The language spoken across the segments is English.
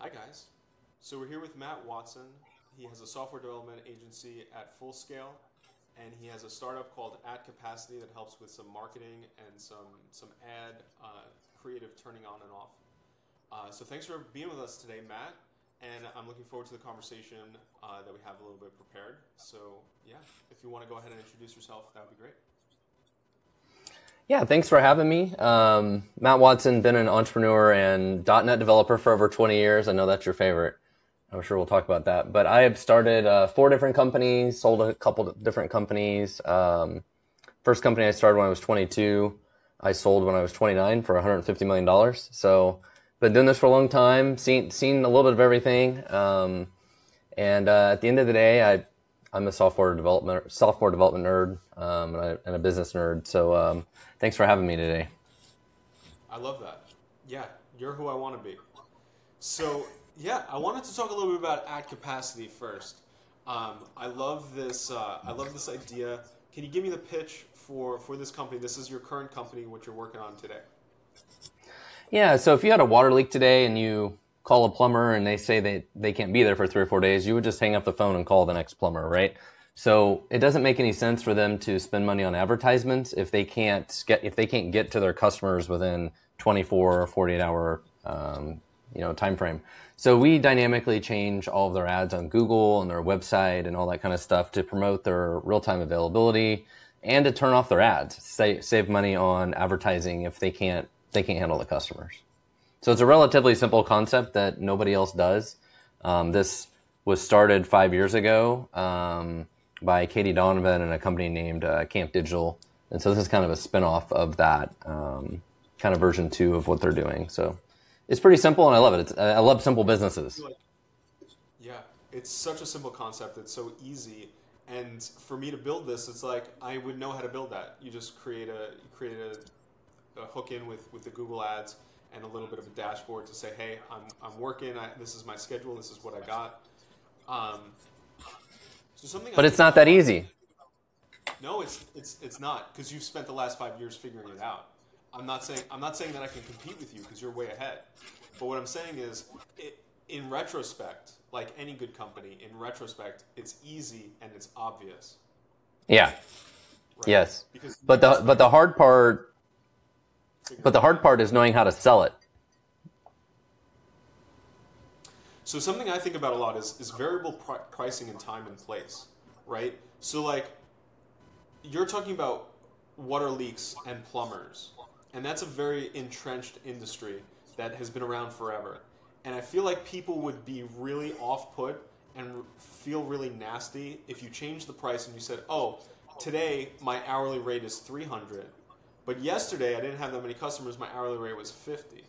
Hi, guys. So we're here with Matt Watson. He has a software development agency at Full Scale, and he has a startup called Ad Capacity that helps with some marketing and some some ad uh, creative turning on and off. Uh, so thanks for being with us today, Matt. And I'm looking forward to the conversation uh, that we have a little bit prepared. So yeah, if you want to go ahead and introduce yourself, that would be great. Yeah, thanks for having me. Um, Matt Watson, been an entrepreneur and .NET developer for over 20 years. I know that's your favorite. I'm sure we'll talk about that. But I have started uh, four different companies, sold a couple different companies. Um, first company I started when I was 22. I sold when I was 29 for 150 million dollars. So, been doing this for a long time, seen seen a little bit of everything. Um, and uh, at the end of the day, I I'm a software development software development nerd um, and, I, and, a business nerd. So um, thanks for having me today. I love that. Yeah, you're who I want to be. So yeah, I wanted to talk a little bit about ad capacity first. Um, I love this. Uh, I love this idea. Can you give me the pitch for for this company? This is your current company, what you're working on today. Yeah. So if you had a water leak today and you call a plumber and they say they, they can't be there for three or four days, you would just hang up the phone and call the next plumber, right? So it doesn't make any sense for them to spend money on advertisements if they can't get if they can't get to their customers within 24 or 48 hour um, you know time frame. So we dynamically change all of their ads on Google and their website and all that kind of stuff to promote their real time availability and to turn off their ads, save, save money on advertising if they can't they can't handle the customers. So it's a relatively simple concept that nobody else does. Um, this was started five years ago um, by Katie Donovan and a company named uh, Camp Digital. And so this is kind of a spinoff of that um, kind of version two of what they're doing. So it's pretty simple and I love it. It's, I love simple businesses. Yeah, it's such a simple concept. It's so easy. And for me to build this, it's like I would know how to build that. You just create a create a, a hook in with, with the Google Ads and a little bit of a dashboard to say, hey, I'm, I'm working. I, this is my schedule. This is what I got. Um, so something. But it's not that easy. No, it's it's it's not because you've spent the last five years figuring it out. I'm not saying I'm not saying that I can compete with you because you're way ahead. But what I'm saying is, it, in retrospect, like any good company, in retrospect, it's easy and it's obvious. Yeah. Right? Yes. Because but the but the hard part but the hard part is knowing how to sell it. So something I think about a lot is, is variable pr- pricing in time and place, right? So like you're talking about water leaks and plumbers, and that's a very entrenched industry that has been around forever. And I feel like people would be really off put and feel really nasty if you change the price and you said, "Oh, today my hourly rate is 300 but yesterday, I didn't have that many customers. My hourly rate was 50.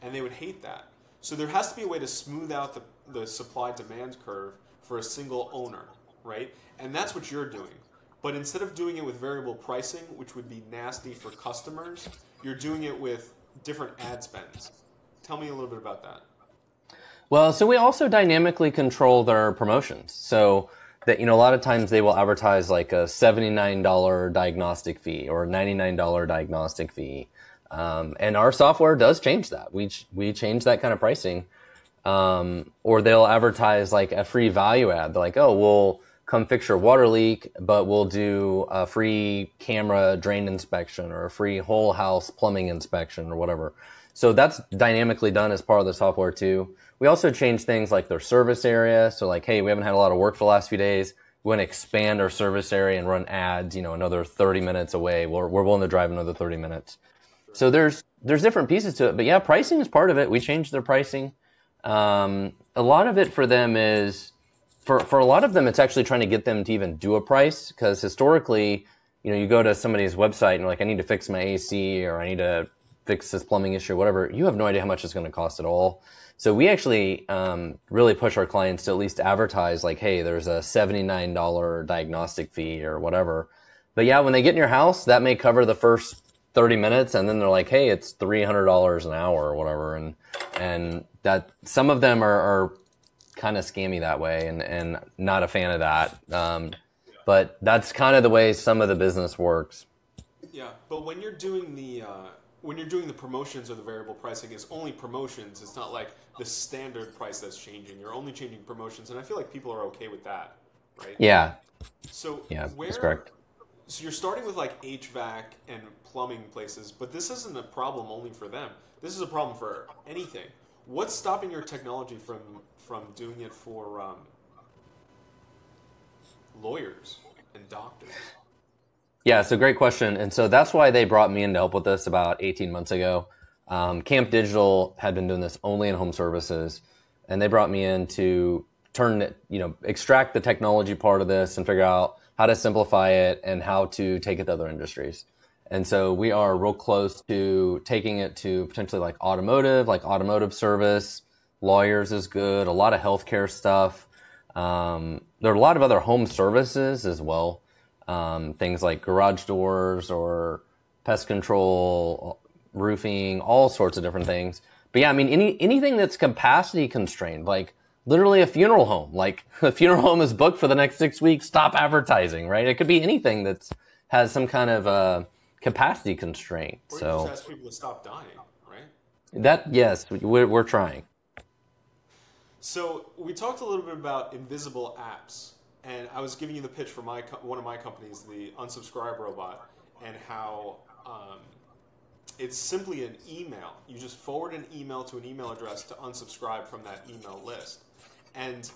And they would hate that. So there has to be a way to smooth out the, the supply demand curve for a single owner, right? And that's what you're doing. But instead of doing it with variable pricing, which would be nasty for customers, you're doing it with different ad spends. Tell me a little bit about that. Well, so we also dynamically control their promotions. So that you know a lot of times they will advertise like a $79 diagnostic fee or a $99 diagnostic fee. Um, and our software does change that. We we change that kind of pricing. Um, or they'll advertise like a free value ad they're like oh we'll come fix your water leak but we'll do a free camera drain inspection or a free whole house plumbing inspection or whatever. So that's dynamically done as part of the software too we also changed things like their service area. So like, hey, we haven't had a lot of work for the last few days. We want to expand our service area and run ads, you know, another 30 minutes away. We're, we're willing to drive another 30 minutes. So there's, there's different pieces to it, but yeah, pricing is part of it. We changed their pricing. Um, a lot of it for them is, for, for a lot of them, it's actually trying to get them to even do a price because historically, you know, you go to somebody's website and like, I need to fix my AC or I need to fix this plumbing issue or whatever. You have no idea how much it's going to cost at all. So we actually um, really push our clients to at least advertise like, hey, there's a $79 diagnostic fee or whatever. But yeah, when they get in your house, that may cover the first 30 minutes and then they're like, hey, it's $300 an hour or whatever. And, and that some of them are, are kind of scammy that way and, and not a fan of that. Um, but that's kind of the way some of the business works. Yeah. But when you're doing the, uh, when you're doing the promotions or the variable pricing, it's only promotions. It's not like the standard price that's changing. You're only changing promotions, and I feel like people are okay with that, right? Yeah. So Yeah, where, that's correct. So you're starting with like HVAC and plumbing places, but this isn't a problem only for them. This is a problem for anything. What's stopping your technology from from doing it for um, lawyers and doctors? Yeah, so great question. And so that's why they brought me in to help with this about 18 months ago. Um, Camp Digital had been doing this only in home services, and they brought me in to turn it, you know, extract the technology part of this and figure out how to simplify it and how to take it to other industries. And so we are real close to taking it to potentially like automotive, like automotive service, lawyers is good, a lot of healthcare stuff. Um, there are a lot of other home services as well um, things like garage doors or pest control, roofing, all sorts of different things. But yeah, I mean, any anything that's capacity constrained, like literally a funeral home, like a funeral home is booked for the next six weeks, stop advertising, right? It could be anything that's has some kind of uh, capacity constraint. Or you so just ask people to stop dying, right? that yes, we're, we're trying. So we talked a little bit about invisible apps, and I was giving you the pitch for my co- one of my companies, the unsubscribe robot, and how um, it's simply an email. You just forward an email to an email address to unsubscribe from that email list, and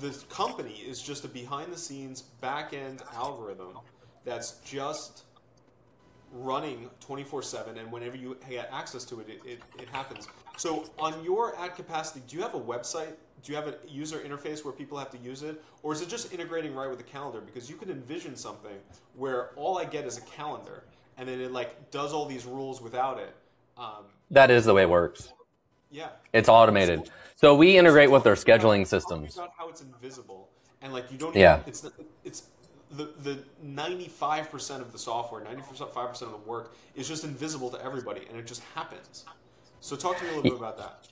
the company is just a behind-the-scenes back-end algorithm that's just running 24-7 and whenever you get access to it, it, it, it happens. So on your ad capacity do you have a website do you have a user interface where people have to use it or is it just integrating right with the calendar because you could envision something where all i get is a calendar and then it like does all these rules without it um, That is the way it works. yeah It's automated. So we integrate with their scheduling systems. Out how it's invisible, and like you don't. Yeah. Even, it's the, it's the the ninety five percent of the software, ninety five percent of the work is just invisible to everybody, and it just happens. So talk to me a little bit about that.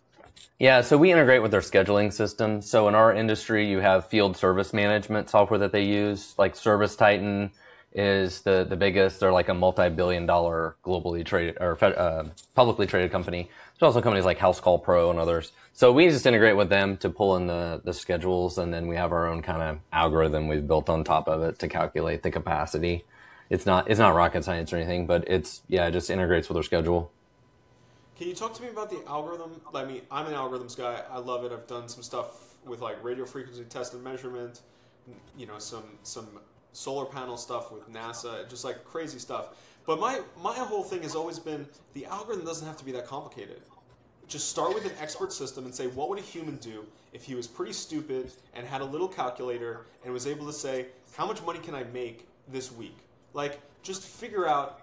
Yeah, so we integrate with their scheduling system. So in our industry, you have field service management software that they use, like Service Titan is the, the biggest. They're like a multi-billion dollar globally traded or uh, publicly traded company. There's also companies like House Call Pro and others. So we just integrate with them to pull in the, the schedules and then we have our own kind of algorithm we've built on top of it to calculate the capacity. It's not, it's not rocket science or anything, but it's, yeah, it just integrates with our schedule. Can you talk to me about the algorithm? I mean, I'm an algorithms guy. I love it. I've done some stuff with like radio frequency test and measurement. You know, some some solar panel stuff with NASA, just like crazy stuff. But my my whole thing has always been the algorithm doesn't have to be that complicated. Just start with an expert system and say, what would a human do if he was pretty stupid and had a little calculator and was able to say, how much money can I make this week? Like, just figure out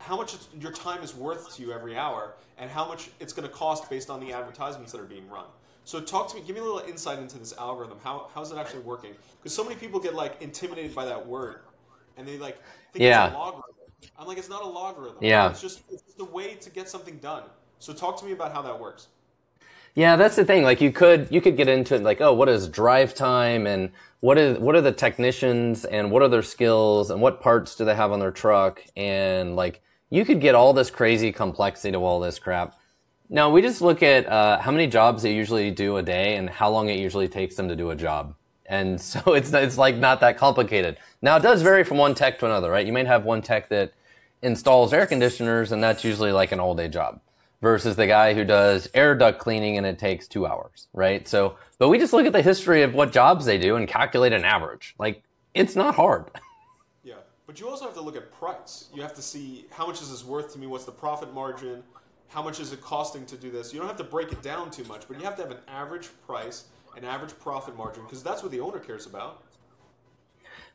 how much it's, your time is worth to you every hour and how much it's going to cost based on the advertisements that are being run. So talk to me, give me a little insight into this algorithm. How how's it actually working? Because so many people get like intimidated by that word, and they like think Yeah. it's a logarithm. I'm like, it's not a logarithm. Yeah. it's just it's just a way to get something done. So talk to me about how that works. Yeah, that's the thing. Like you could you could get into it like, oh, what is drive time and what is what are the technicians and what are their skills and what parts do they have on their truck and like you could get all this crazy complexity to all this crap. Now we just look at uh, how many jobs they usually do a day and how long it usually takes them to do a job. And so it's it's like not that complicated. Now it does vary from one tech to another, right? You might have one tech that installs air conditioners and that's usually like an all day job versus the guy who does air duct cleaning and it takes two hours, right? So, but we just look at the history of what jobs they do and calculate an average. Like, it's not hard. But you also have to look at price. You have to see how much is this worth to me. What's the profit margin? How much is it costing to do this? You don't have to break it down too much, but you have to have an average price, an average profit margin, because that's what the owner cares about.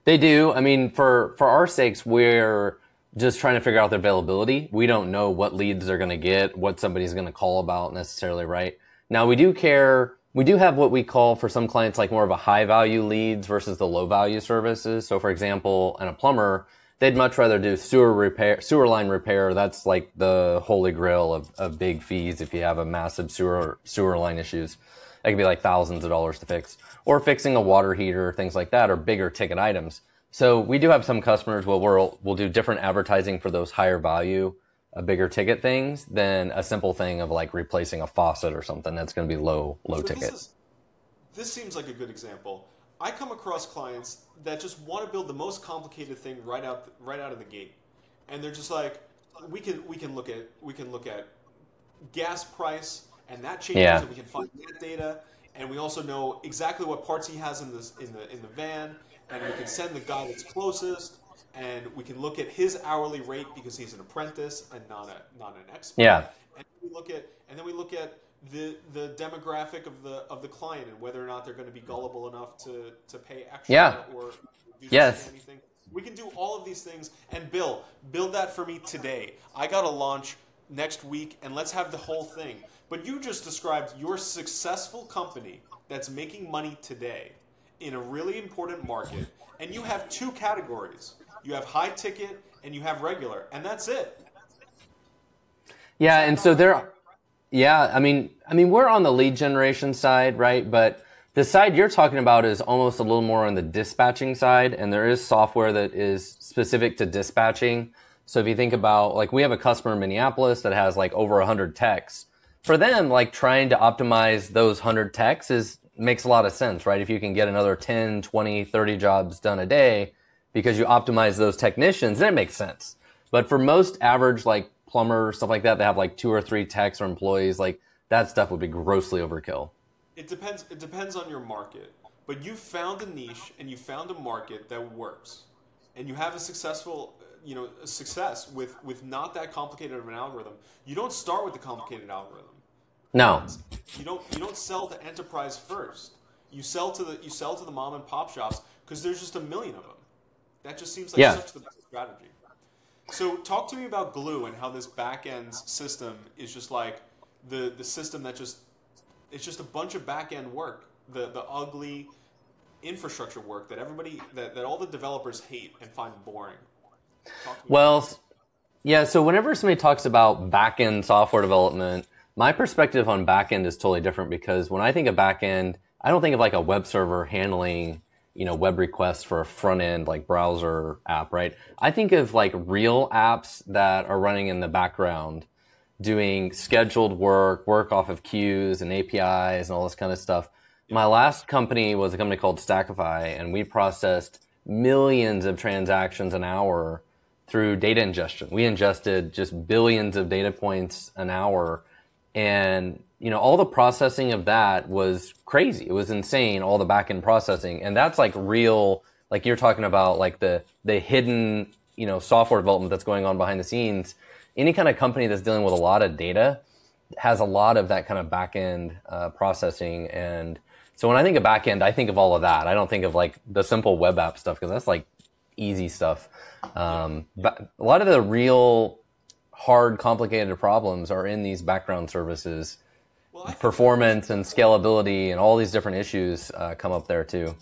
They do. I mean, for, for our sakes, we're just trying to figure out their availability. We don't know what leads they're going to get, what somebody's going to call about necessarily, right? Now we do care. We do have what we call for some clients like more of a high value leads versus the low value services. So for example, in a plumber, they'd much rather do sewer repair, sewer line repair. That's like the holy grail of, of big fees if you have a massive sewer, sewer line issues. That could be like thousands of dollars to fix. Or fixing a water heater, things like that, or bigger ticket items. So we do have some customers where we'll, we'll do different advertising for those higher value a bigger ticket things than a simple thing of like replacing a faucet or something that's going to be low low So ticket. This, is, this seems like a good example. I come across clients that just want to build the most complicated thing right out right out of the gate, and they're just like, we can we can look at we can look at gas price, and that changes, Yeah. and we can find that data, and we also know exactly what parts he has in this in the in the van, and we can send the guy that's closest, and we can look at his hourly rate because he's an apprentice and not a not an expert. Yeah. And we look at and then we look at the the demographic of the of the client and whether or not they're going to be gullible enough to to pay extra Yeah. or do Yes. anything. We can do all of these things and Bill, build that for me today. I got to launch next week and let's have the whole thing. But you just described your successful company that's making money today in a really important market and you have two categories. You have high ticket and you have regular and that's it. Yeah, and so there, yeah, I mean, I mean, we're on the lead generation side, right? But the side you're talking about is almost a little more on the dispatching side, and there is software that is specific to dispatching. So if you think about, like, we have a customer in Minneapolis that has like over a 100 techs. For them, like trying to optimize those 100 techs is makes a lot of sense, right? If you can get another 10, 20, 30 jobs done a day because you optimize those technicians, then it makes sense. But for most average like plumber stuff like that, they have like two or three techs or employees, like that stuff would be grossly overkill. It depends. It depends on your market, but you found a niche and you found a market that works, and you have a successful, you know, success with with not that complicated of an algorithm. You don't start with the complicated algorithm. No. You don't. You don't sell to enterprise first. You sell to the you sell to the mom and pop shops because there's just a million of them. That just seems like Yeah. such the best strategy. So talk to me about Glue and how this back end system is just like the the system that just it's just a bunch of back end work. The the ugly infrastructure work that everybody that, that all the developers hate and find boring. Talk to me Well, yeah. So whenever somebody talks about back-end software development, my perspective on back-end is totally different because when I think of back-end, I don't think of like a web server handling, you know, web requests for a front-end like browser app, right? I think of like real apps that are running in the background, doing scheduled work, work off of queues and APIs and all this kind of stuff. My last company was a company called Stackify, and we processed millions of transactions an hour through data ingestion. We ingested just billions of data points an hour. And, you know, all the processing of that was crazy. It was insane, all the back end processing. And that's like real, like you're talking about like the, the hidden, you know, software development that's going on behind the scenes. Any kind of company that's dealing with a lot of data has a lot of that kind of back end uh, processing. And so when I think of back end, I think of all of that. I don't think of like the simple web app stuff because that's like easy stuff. Um, but a lot of the real hard, complicated problems are in these background services. Well, Performance and scalability and all these different issues uh, come up there too.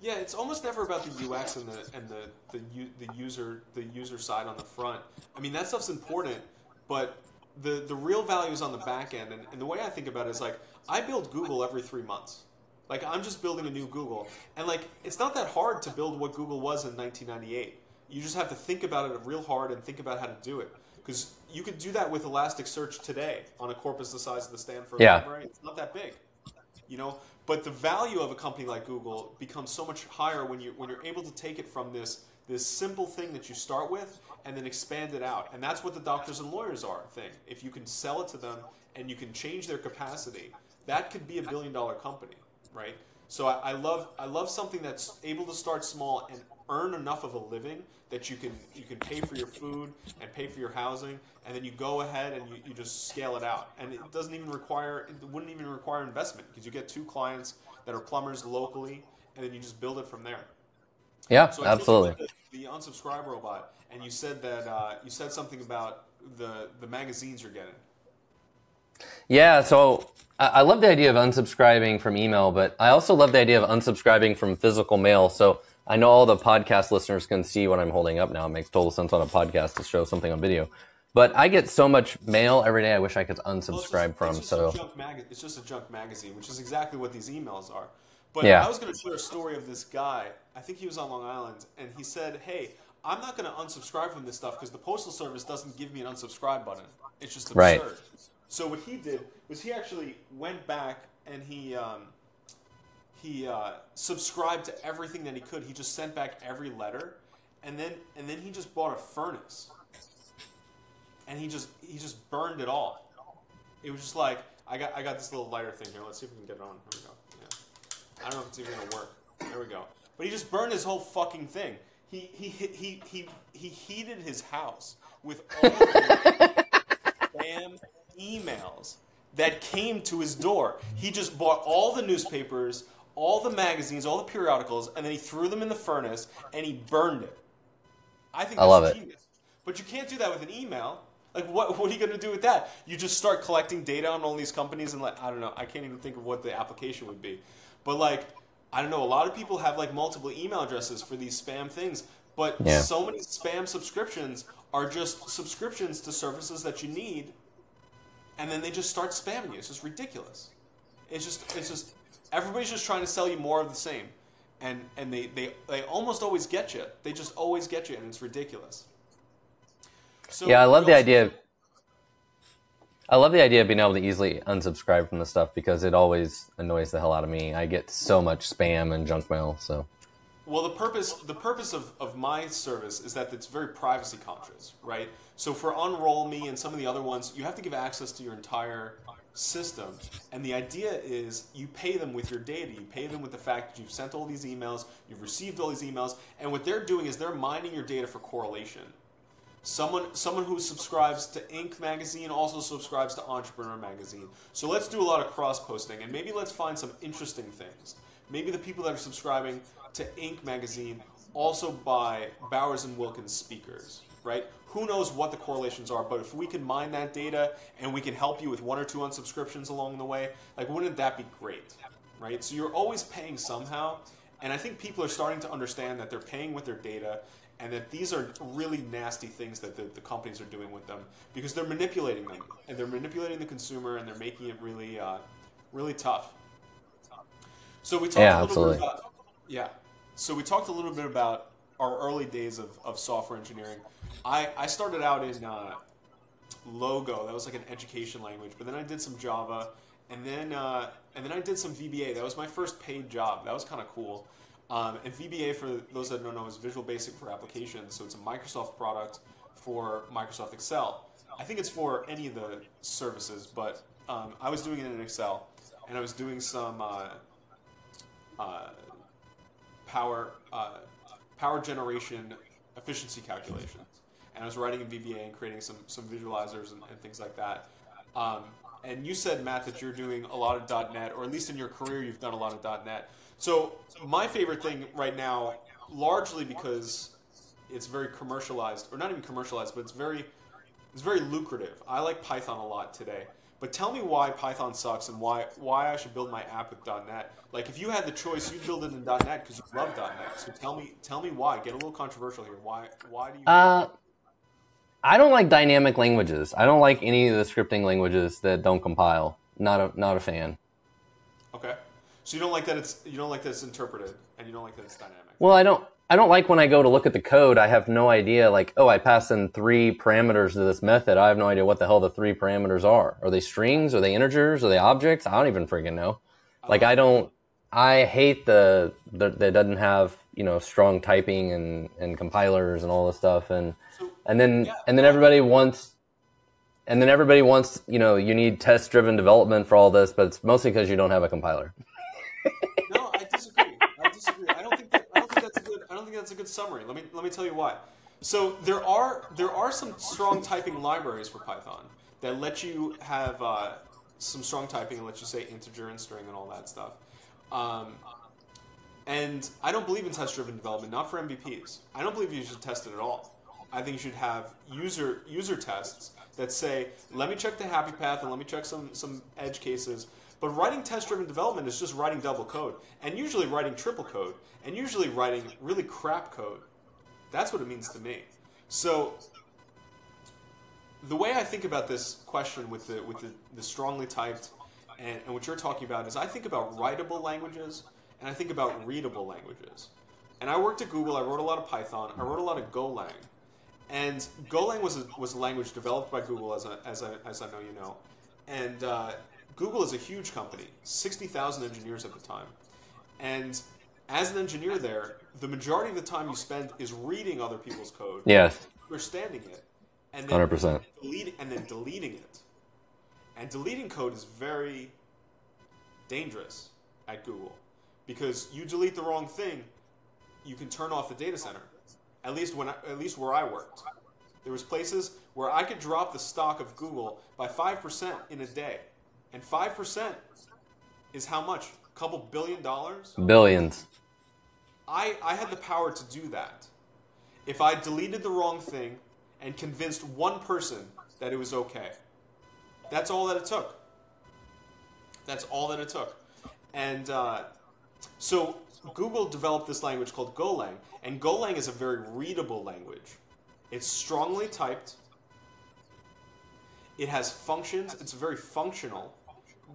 Yeah, it's almost never about the UX and the and the the, u- the user the user side on the front. I mean that stuff's important, but the the real value is on the back end. And, and the way I think about it is like I build Google every three months. Like I'm just building a new Google, and like it's not that hard to build what Google was in 1998. You just have to think about it real hard and think about how to do it. Because you could do that with Elasticsearch today on a corpus the size of the Stanford Yeah. library. It's not that big you know but the value of a company like google becomes so much higher when you when you're able to take it from this this simple thing that you start with and then expand it out and that's what the doctors and lawyers are thing if you can sell it to them and you can change their capacity that could be a billion dollar company right so I, I love i love something that's able to start small and earn enough of a living that you can you can pay for your food and pay for your housing and then you go ahead and you, you just scale it out and it doesn't even require it wouldn't even require investment because you get two clients that are plumbers locally and then you just build it from there Yeah, so I told you absolutely. the, the unsubscribe robot and you said that uh, you said something about the the magazines you're getting Yeah, so I I love the idea of unsubscribing from email, but I also love the idea of unsubscribing from physical mail. So I know all the podcast listeners can see what I'm holding up now. It makes total sense on a podcast to show something on video. But I get so much mail every day. I wish I could Well, it's unsubscribe just- from. it's just So a junk mag- it's just a junk magazine, which is exactly what these emails are. But Yeah. I was going to share a story of this guy. I think he was on Long Island, and he said, "Hey, I'm not going to unsubscribe from this stuff because the postal service doesn't give me an unsubscribe button. It's just absurd. Right. So what he did was he actually went back and he um, he uh, subscribed to everything that he could. He just sent back every letter, and then and then he just bought a furnace, and he just he just burned it all. It was just like I got I got this little lighter thing here. Let's see if we can get it on. Here we go. Yeah. I don't know if it's even gonna work. There we go. But he just burned his whole fucking thing. He he he he he, he heated his house with all the spam emails that came to his door. He just bought all the newspapers, all the magazines, all the periodicals, and then he threw them in the furnace and he burned it. I think I that's love it. genius. But you can't do that with an email. Like what what are you going to do with that? You just start collecting data on all these companies and like I don't know, I can't even think of what the application would be. But like I don't know, a lot of people have like multiple email addresses for these spam things, but Yeah. so many spam subscriptions are just subscriptions to services that you need and then they just start spamming you. It's just ridiculous. It's just it's just everybody's just trying to sell you more of the same. And and they, they, they almost always get you. They just always get you and it's ridiculous. So Yeah, I love the idea. I love the idea of being able to easily unsubscribe from the stuff because it always annoys the hell out of me. I get so much spam and junk mail. So Well, the purpose the purpose of, of my service is that it's very privacy conscious, right? So for Unroll Me and some of the other ones, you have to give access to your entire system, and the idea is you pay them with your data. You pay them with the fact that you've sent all these emails, you've received all these emails, and what they're doing is they're mining your data for correlation. Someone someone who subscribes to Inc. magazine also subscribes to Entrepreneur magazine. So let's do a lot of cross posting and maybe let's find some interesting things. Maybe the people that are subscribing to Inc. magazine also buy Bowers and Wilkins speakers, right? Who knows what the correlations are, but if we can mine that data and we can help you with one or two unsubscriptions along the way, like wouldn't that be great? Right? So you're always paying somehow, and I think people are starting to understand that they're paying with their data and that these are really nasty things that the, the companies are doing with them because they're manipulating them and they're manipulating the consumer and they're making it really uh, really tough so we talked Yeah, a little bit absolutely. about yeah so we talked a little bit about our early days of, of software engineering I, I started out in uh, logo. That was like an education language but then i did some java and then uh, and then i did some vba that was my first paid job. That was kind of cool. Um, and vba for those that don't know is visual basic for applications. So it's a microsoft product for microsoft excel. I think it's for any of the services but um, i was doing it in excel and i was doing some uh, uh, power uh, power generation efficiency calculations, and I was writing in VBA and creating some some visualizers and, and things like that. Um, and you said Matt that you're doing a lot of .NET, or at least in your career you've done a lot of .NET. So my favorite thing right now, largely because it's very commercialized, or not even commercialized, but it's very it's very lucrative. I like Python a lot today. But tell me why Python sucks and why why I should build my app with .NET. Like if you had the choice, you'd build it in .NET because you love .NET. So tell me tell me why. Get a little controversial here. Why why do you? Uh, I don't like dynamic languages. I don't like any of the scripting languages that don't compile. Not a not a fan. okay. So you don't like that it's you don't like that it's interpreted and you don't like that it's dynamic. Well, I don't I don't like when I go to look at the code. I have no idea. Like, oh, I pass in three parameters to this method. I have no idea what the hell the three parameters are. Are they strings? Are they integers? Are they objects? I don't even freaking know. Like, I don't. I hate the the that doesn't have you know strong typing and and compilers and all this stuff and So and then Yeah. and then everybody wants and then everybody wants you know you need test driven development for all this but it's mostly because you don't have a compiler no, I disagree. I disagree. I don't think that, I don't think that's a good I don't think that's a good summary. Let me let me tell you why. So there are there are some strong typing libraries for Python that let you have uh, some strong typing and let you say integer and string and all that stuff. Um, and I don't believe in test-driven development, not for MVPs. I don't believe you should test it at all. I think you should have user user tests that say, "Let me check the happy path and let me check some some edge cases." But writing test-driven development is just writing double code, and usually writing triple code, and usually writing really crap code. That's what it means to me. So the way I think about this question with the with the, the strongly typed and, and what you're talking about is I think about writable languages and I think about readable languages. And I worked at Google. I wrote a lot of Python. I wrote a lot of Golang. And Golang was a, was a language developed by Google, as, a, as, a, as I know you know. And uh, Google is a huge company, 60,000 engineers at the time. And as an engineer there, the majority of the time you spend is reading other people's code, Yes, understanding it, and then 100%. deleting and then deleting it. And deleting code is very dangerous at Google because you delete the wrong thing, you can turn off the data center. At least when I, at least where I worked, there was places where I could drop the stock of Google by five percent in a day, and five percent is how much? A couple billion dollars. Billions. I, I had the power to do that. If I deleted the wrong thing and convinced one person that it was okay. That's all that it took. That's all that it took. And uh, so Google developed this language called Golang, and Golang is a very readable language. It's strongly typed. It has functions. It's very functional,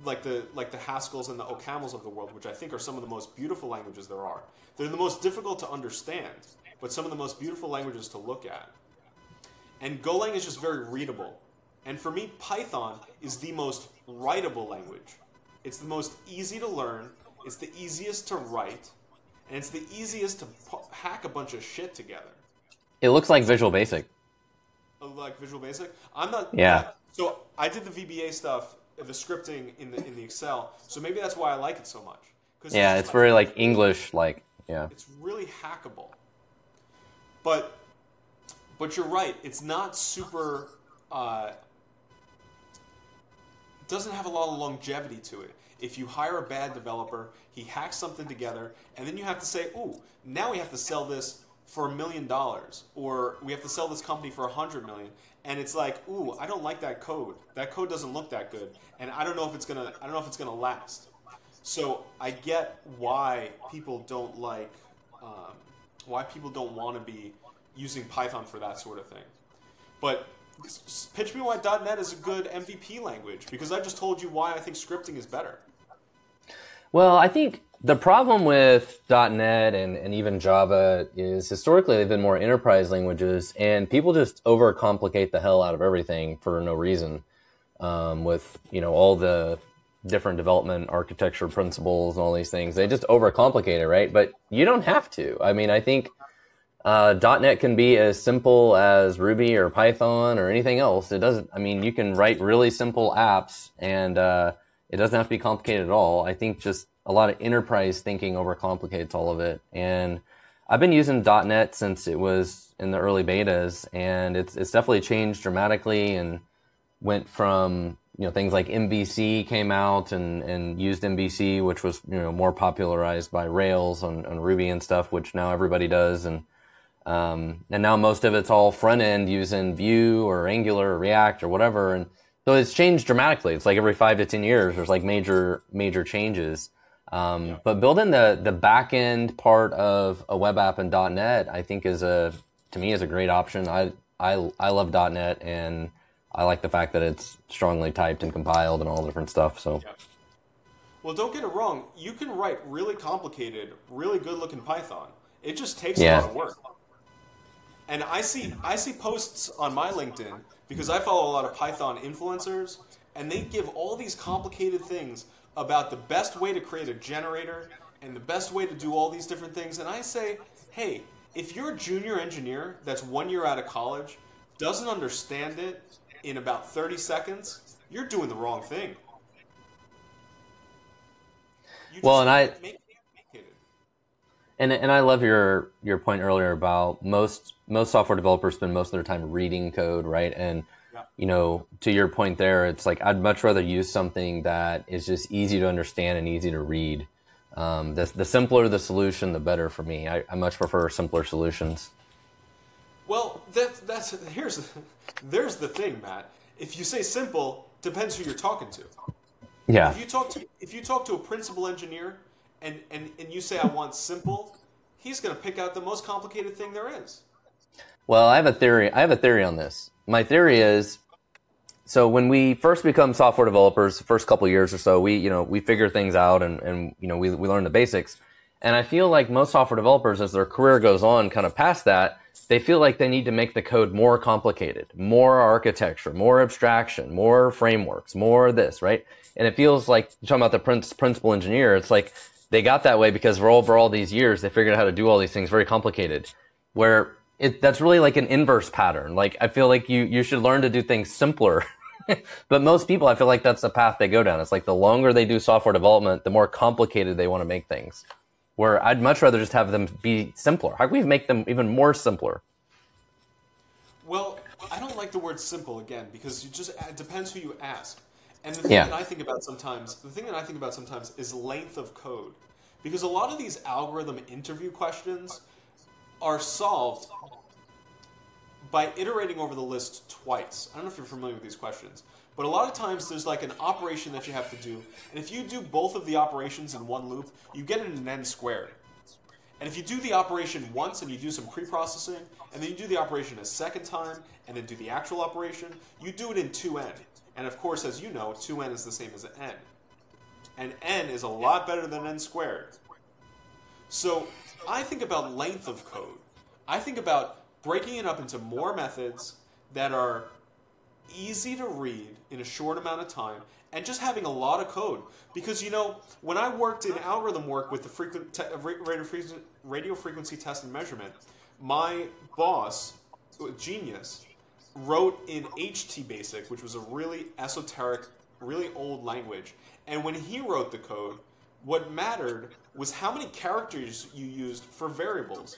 like the like the Haskells and the OCamls of the world, which I think are some of the most beautiful languages there are. They're the most difficult to understand, but some of the most beautiful languages to look at. And Golang is just very readable. And for me, Python is the most writable language. It's the most easy to learn. It's the easiest to write, and it's the easiest to hack a bunch of shit together. It looks like Visual Basic. Uh, Like Visual Basic, I'm not. Yeah. So I did the VBA stuff, the scripting in the in the Excel. So maybe that's why I like it so much. 'Cause Yeah, just it's very like English, like yeah. It's really hackable. But but you're right. It's not super. Uh, doesn't have a lot of longevity to it. If you hire a bad developer, he hacks something together, and then you have to say, "Ooh, now we have to sell this for a million dollars, or we have to sell this company for a hundred million." And it's like, "Ooh, I don't like that code. That code doesn't look that good, and I don't know if it's gonna. I don't know if it's gonna last." So I get why people don't like, um, why people don't want to be using Python for that sort of thing. But s- s- pitch me why .NET is a good MVP language because I just told you why I think scripting is better. Well, I think the problem with .NET and, and even Java is historically they've been more enterprise languages, and people just overcomplicate the hell out of everything for no reason. Um, with you know all the different development architecture principles and all these things, they just overcomplicate it, right? But you don't have to. I mean, I think uh, .NET can be as simple as Ruby or Python or anything else. It doesn't. I mean, you can write really simple apps, and uh, it doesn't have to be complicated at all. I think just a lot of enterprise thinking overcomplicates all of it. And I've been using .NET since it was in the early betas, and it's it's definitely changed dramatically and went from you know things like MVC came out and and used MVC, which was you know more popularized by Rails on, on Ruby and stuff, which now everybody does, and um, and now most of it's all front end using Vue or Angular or React or whatever, and so it's changed dramatically. It's like every five to ten years, there's like major major changes. Um, But building the the back end part of a web app in .NET, I think is a to me is a great option. I I I love .NET and I like the fact that it's strongly typed and compiled and all the different stuff. So Well, don't get it wrong. You can write really complicated, really good-looking Python. It just takes Yeah. a lot of work. And I see I see posts on my LinkedIn because I follow a lot of Python influencers, and they give all these complicated things about the best way to create a generator and the best way to do all these different things. And I say, hey, if you're a junior engineer that's one year out of college, doesn't understand it in about 30 seconds, you're doing the wrong thing. You Well, and I- make it complicated. And and I love your your point earlier about most most software developers spend most of their time reading code, right? And Yeah. you know, to your point there, it's like I'd much rather use something that is just easy to understand and easy to read. Um, the the simpler the solution, the better for me. I, I much prefer simpler solutions. Well, that, that's here's there's the thing, Matt. If you say simple, depends who you're talking to. Yeah, If you talk to if you talk to a principal engineer and, and, and you say I want simple, he's going to pick out the most complicated thing there is. Well, I have a theory. I have a theory on this. My theory is, so when we first become software developers, the first couple years or so, we, you know, we figure things out and, and, you know, we, we learn the basics. And I feel like most software developers, as their career goes on, kind of past that, they feel like they need to make the code more complicated, more architecture, more abstraction, more frameworks, more this, right? And it feels like you're talking about the principal engineer. It's like they got that way because for over all these years, they figured out how to do all these things very complicated. Where it, that's really like an inverse pattern. Like I feel like you you should learn to do things simpler. but most people, I feel like that's the path they go down. It's like the longer they do software development, the more complicated they want to make things. Where I'd much rather just have them be simpler. How can we make them even more simpler? Well, I don't like the word simple again because you just it depends who you ask. And the thing yeah. that I think about sometimes, the thing that I think about sometimes is length of code. Because a lot of these algorithm interview questions are solved by iterating over the list twice. I don't know if you're familiar with these questions, but a lot of times there's like an operation that you have to do, and if you do both of the operations in one loop, you get an n squared. And if you do the operation once and you do some pre-processing, and then you do the operation a second time, and then do the actual operation, you do it in 2n. And of course, as you know, 2n is the same as n. And n is a lot better than n squared. So I think about length of code. I think about breaking it up into more methods that are easy to read in a short amount of time and just having a lot of code. Because, you know, when I worked in algorithm work with the frequent te- uh, radio, frequency, radio frequency test and measurement, my boss, Genius, wrote in HT Basic, which was a really esoteric, really old language. And when he wrote the code, what mattered was how many characters you used for variables.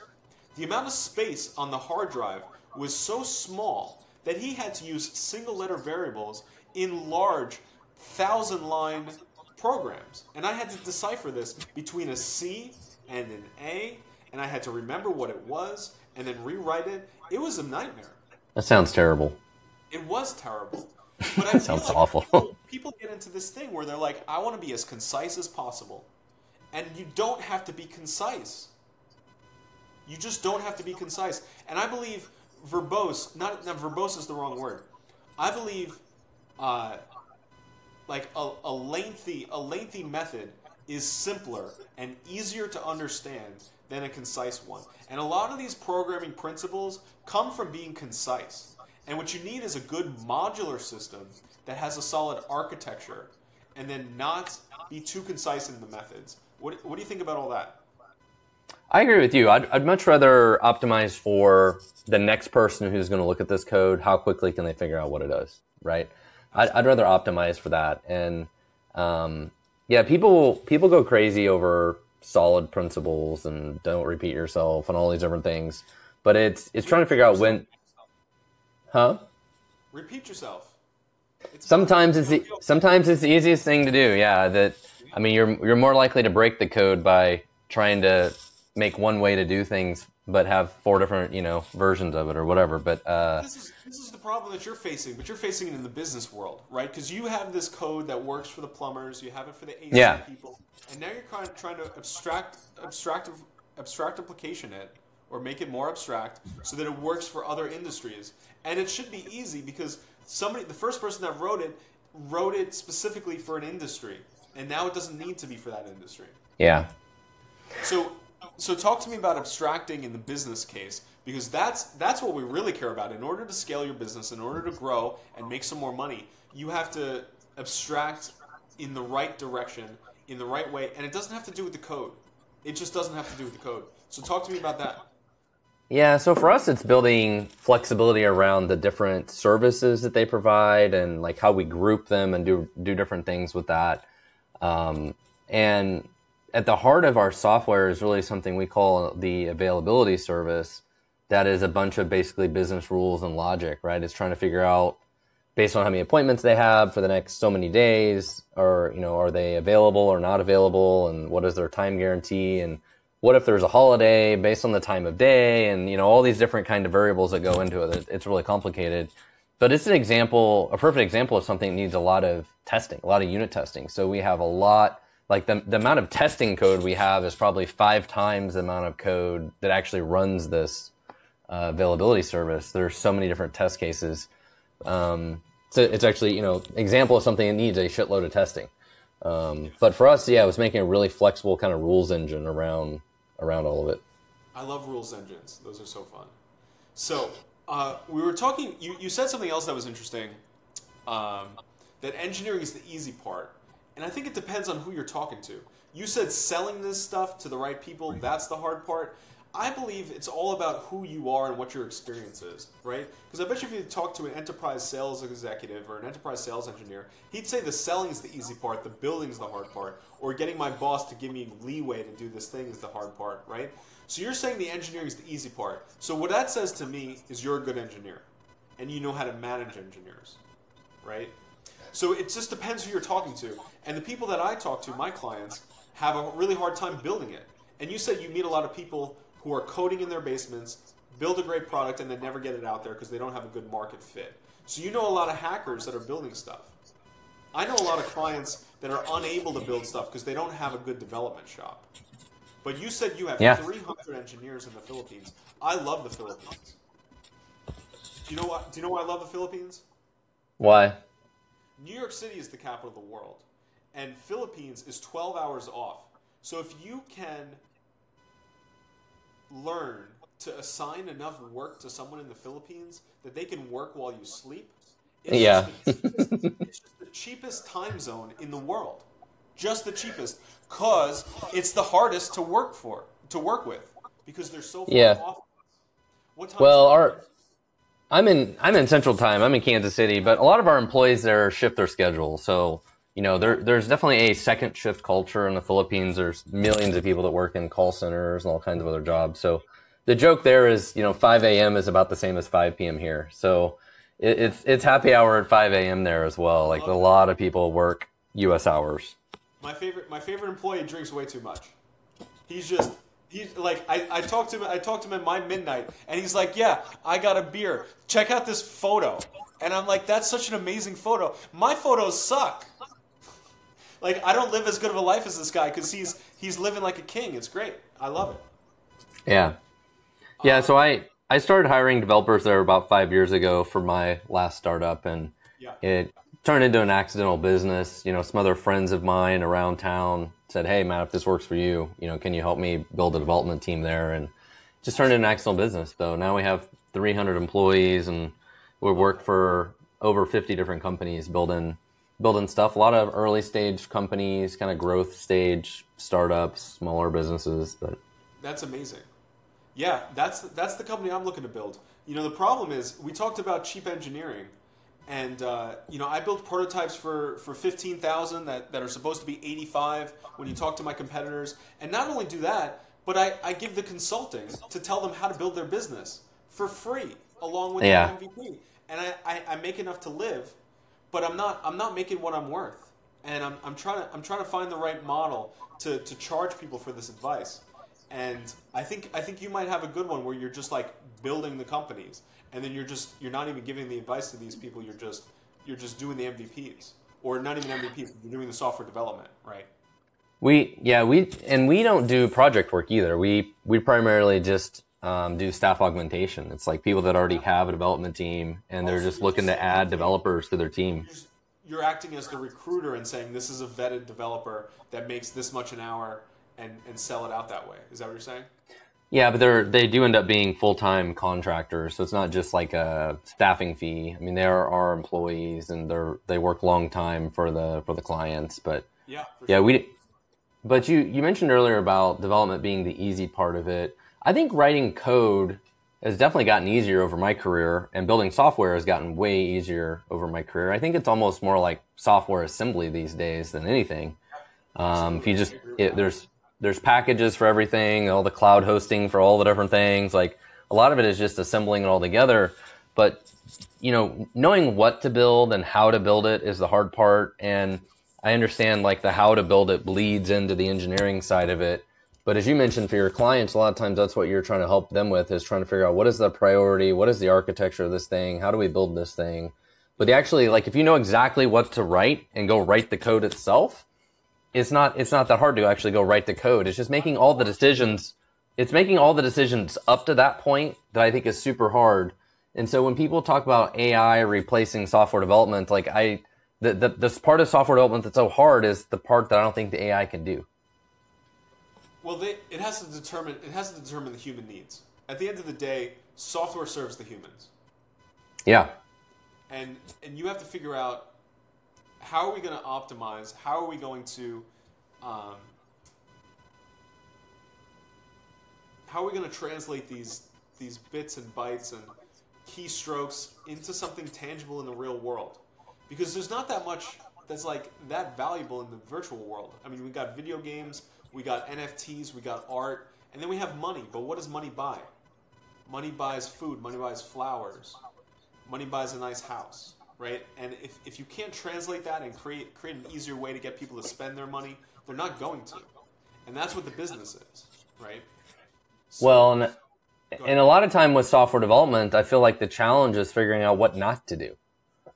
The amount of space on the hard drive was so small that he had to use single letter variables in large thousand line programs. And I had to decipher this between a C and an A, and I had to remember what it was and then rewrite it. It was a nightmare. That sounds terrible. It was terrible. But I sounds like awful. People, people get into this thing where they're like, I want to be as concise as possible. And you don't have to be concise. You just don't have to be concise. And I believe verbose, not, not verbose is the wrong word. I believe uh, like a, a lengthy a lengthy method is simpler and easier to understand than a concise one. And a lot of these programming principles come from being concise. And what you need is a good modular system that has a solid architecture and then not be too concise in the methods. What, what do you think about all that? I agree with you. I'd, I'd much rather optimize for the next person who's going to look at this code. How quickly can they figure out what it does, right? I'd, I'd rather optimize for that. And um, yeah, people people go crazy over solid principles and don't repeat yourself and all these different things. But it's it's trying to figure out when, huh? Repeat yourself. It's sometimes it's the, sometimes it's the easiest thing to do. Yeah, that I mean you're you're more likely to break the code by trying to make one way to do things but have four different you know versions of it or whatever but uh, this is this is the problem that you're facing but you're facing it in the business world right? Because you have this code that works for the plumbers you have it for the AC yeah. people and now you're kind of trying to abstract abstract abstract application it or make it more abstract so that it works for other industries. And it should be easy because somebody the first person that wrote it wrote it specifically for an industry and now it doesn't need to be for that industry. Yeah. So so talk to me about abstracting in the business case because that's that's what we really care about. In order to scale your business, in order to grow and make some more money, you have to abstract in the right direction, in the right way, and it doesn't have to do with the code. It just doesn't have to do with the code. So talk to me about that. Yeah, so for us, it's building flexibility around the different services that they provide and like how we group them and do do different things with that. Um, and at the heart of our software is really something we call the availability service. That is a bunch of basically business rules and logic right? It's trying to figure out based on how many appointments they have for the next so many days or you know are they available or not available? And what is their time guarantee? And what if there's a holiday based on the time of day? And you know all these different kind of variables that go into it. It's really complicated. But it's an example a perfect example of something that needs a lot of testing a lot of unit testing. So we have a lot like the, the amount of testing code we have is probably five times the amount of code that actually runs this uh, availability service. There's so many different test cases. Um, so it's actually, you know, example of something that needs a shitload of testing. Um, but for us, yeah, it was making a really flexible kind of rules engine around around all of it. I love rules engines; those are so fun. So uh, we were talking. You, you said something else that was interesting. Um, that engineering is the easy part, and I think it depends on who you're talking to. You said selling this stuff to the right people, that's the hard part. I believe it's all about who you are and what your experience is, right? Because I bet you if you talk to an enterprise sales executive or an enterprise sales engineer, he'd say the selling is the easy part, the building is the hard part, or getting my boss to give me leeway to do this thing is the hard part, right? So you're saying the engineering is the easy part. So what that says to me is you're a good engineer, and you know how to manage engineers, right? So it just depends who you're talking to. And the people that I talk to, my clients, have a really hard time building it. And you said you meet a lot of people who are coding in their basements, build a great product, and then never get it out there because they don't have a good market fit. So you know a lot of hackers that are building stuff. I know a lot of clients that are unable to build stuff because they don't have a good development shop. But you said you have Yeah. 300 engineers in the Philippines. I love the Philippines. Do you know what? Do you know why I love the Philippines? Why? New York City is the capital of the world, and Philippines is 12 hours off. So if you can learn to assign enough work to someone in the Philippines that they can work while you sleep, it's Yeah. just cheapest, it's just the cheapest time zone in the world. Just the cheapest, cause it's the hardest to work for, to work with, because they're so far Yeah. off. What time? Well, our I'm in I'm in Central Time. I'm in Kansas City, but a lot of our employees there shift their schedule. So you know, there there's definitely a second shift culture in the Philippines. There's millions of people that work in call centers and all kinds of other jobs. So the joke there is, you know, 5 a.m. is about the same as 5 p.m. here. So it, it's it's happy hour at 5 a.m. there as well. Like a lot of people work U.S. hours. My favorite my favorite employee drinks way too much. He's just he's like I, I talked to him I talked to him at my midnight and he's like, Yeah, I got a beer. Check out this photo. And I'm like, That's such an amazing photo. My photos suck. Like I don't live as good of a life as this guy because he's he's living like a king. It's great. I love it. Yeah. Yeah, so I I started hiring developers there about 5 years ago for my last startup and Yeah. it turned into an accidental business. You know, some other friends of mine around town said, "Hey, Matt, if this works for you, you know, can you help me build a development team there?" And just turned into an accidental business. So now we have 300 employees, and we work for over 50 different companies building building stuff. A lot of early stage companies, kind of growth stage startups, smaller businesses, but That's amazing. Yeah, that's that's the company I'm looking to build. You know, the problem is we talked about cheap engineering, and uh, you know I built prototypes for for fifteen thousand that that are supposed to be eighty five. When you talk to my competitors, and not only do that, but I, I give the consulting to tell them how to build their business for free along with Yeah. the MVP, and I, I, I make enough to live, but I'm not I'm not making what I'm worth, and I'm, I'm trying to I'm trying to find the right model to, to charge people for this advice. And I think I think you might have a good one where you're just like building the companies, and then you're just you're not even giving the advice to these people. You're just you're just doing the MVPs, or not even MVPs. You're doing the software development, right? We yeah we and we don't do project work either. We we primarily just um, do staff augmentation. It's like people that already have a development team and they're just looking just to add developers to their team. You're acting as the recruiter and saying this is a vetted developer that makes this much an hour, and and sell it out that way. Is that what you're saying? Yeah, but they're they do end up being full time contractors, so it's not just like a staffing fee. I mean, they are our employees and they're they work long time for the for the clients, but Yeah. Yeah, sure. we. But you you mentioned earlier about development being the easy part of it. I think writing code has definitely gotten easier over my career, and building software has gotten way easier over my career. I think it's almost more like software assembly these days than anything. Um, if you just it, there's there's packages for everything, all the cloud hosting for all the different things. Like a lot of it is just assembling it all together. But you know, knowing what to build and how to build it is the hard part. And I understand like the how to build it bleeds into the engineering side of it. But as you mentioned for your clients, a lot of times that's what you're trying to help them with is trying to figure out what is the priority, what is the architecture of this thing, how do we build this thing. But actually like if you know exactly what to write and go write the code itself, it's not it's not that hard to actually go write the code. It's just making all the decisions. It's making all the decisions up to that point that I think is super hard. And so when people talk about AI replacing software development, like I the, the this part of software development that's so hard is the part that I don't think the AI can do. Well, they, it has to determine it has to determine the human needs. At the end of the day, software serves the humans, Yeah. and and you have to figure out how are we going to optimize? How are we going to um, how are we going to translate these these bits and bytes and keystrokes into something tangible in the real world? Because there's not that much that's like that valuable in the virtual world. I mean, we got video games, we got NFTs, we got art, and then we have money. But what does money buy? Money buys food, money buys flowers, money buys a nice house, right? And if, if you can't translate that and create create an easier way to get people to spend their money, they're not going to. And that's what the business is, right? So- Well, and, and a lot of time with software development, I feel like the challenge is figuring out what not to do,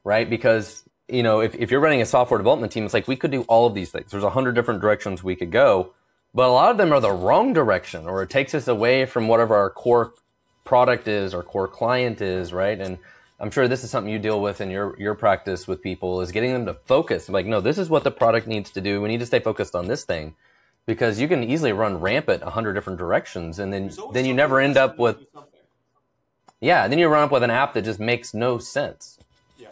right? Because, you know, if, if you're running a software development team, it's like we could do all of these things. There's a hundred different directions we could go, but a lot of them are the wrong direction or it takes us away from whatever our core product is our core client is, right? And I'm sure this is something you deal with in your, your practice with people is getting them to focus. Like, no, this is what the product needs to do. We need to stay focused on this thing because you can easily run rampant a hundred different directions and then then you never end up with yeah then you run up with an app that just makes no sense Yeah.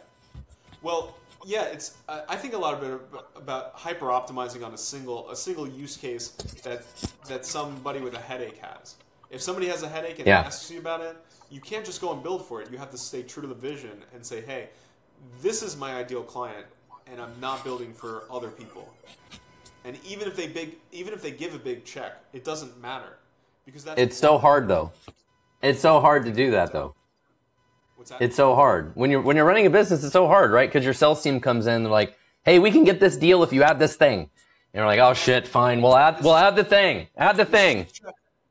Well, yeah, it's. I I think a lot of it about hyper optimizing on a single a single use case that that somebody with a headache has. If somebody has a headache and Yeah. asks you about it, you can't just go and build for it. You have to stay true to the vision and say, "Hey, this is my ideal client, and I'm not building for other people." And even if they big, even if they give a big check, it doesn't matter. Because that's it's so hard though. It's so hard to do that though. What's that? it's so hard. When you're when you're running a business it's so hard right? Because your sales team comes in they're like hey we can get this deal if you add this thing. And you're like oh shit fine. We'll add we'll add the thing. Add the thing.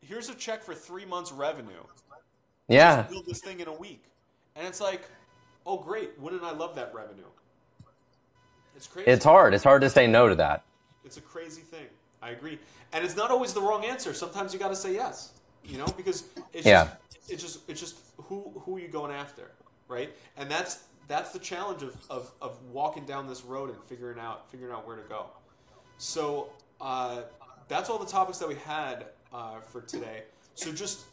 Here's a check for three months' revenue. Yeah build this thing in a week. And it's like, oh great, wouldn't I love that revenue? It's crazy. it's hard it's hard to say no to that It's a crazy thing. I agree. And it's not always the wrong answer. Sometimes you got to say yes. You know, because it's Yeah. just it's just it's just who who are you going after, right? And that's that's the challenge of, of, of walking down this road and figuring out figuring out where to go. So uh, that's all the topics that we had uh, for today. So just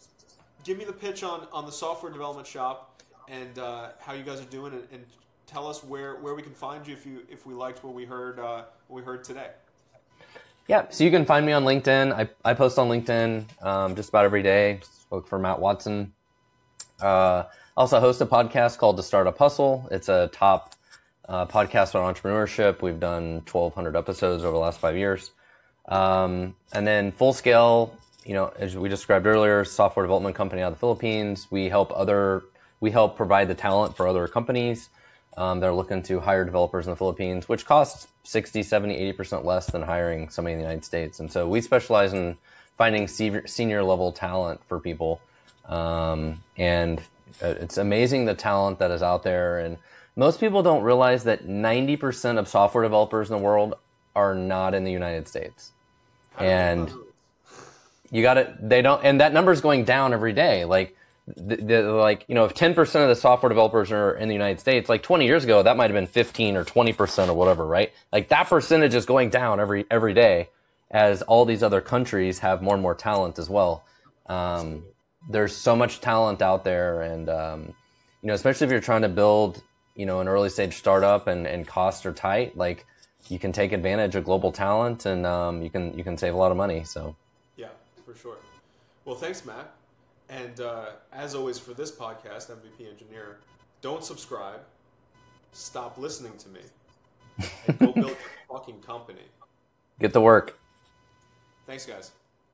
give me the pitch on, on the software development shop and uh, how you guys are doing, and, and tell us where, where we can find you if you if we liked what we heard uh, what we heard today. Yeah, so you can find me on LinkedIn. I, I post on LinkedIn um, just about every day. Look for Matt Watson. Uh, also host a podcast called The Startup Hustle. It's a top uh, podcast on entrepreneurship. We've done 1,200 episodes over the last five years. Um, and then Full Scale, you know, as we described earlier, software development company out of the Philippines. We help other, we help provide the talent for other companies um, that are looking to hire developers in the Philippines, which costs 60, 70, 80% less than hiring somebody in the United States. And so we specialize in finding senior, level talent for people. Um, and uh, it's amazing the talent that is out there. And most people don't realize that 90% of software developers in the world are not in the United States. How do we And? You got to they don't and that number is going down every day. Like the, the, like you know if 10% of the software developers are in the united states like 20 years ago that might have been 15 or 20% or whatever right? Like that percentage is going down every every day as all these other countries have more and more talent as well. Um, there's so much talent out there and um, you know especially if you're trying to build you know an early stage startup and, and costs are tight like you can take advantage of global talent and um, you can you can save a lot of money so for sure. Well, thanks, Matt. And uh, as always, for this podcast, MVP Engineer, don't subscribe, stop listening to me, and go build your fucking company. get to work Thanks, guys.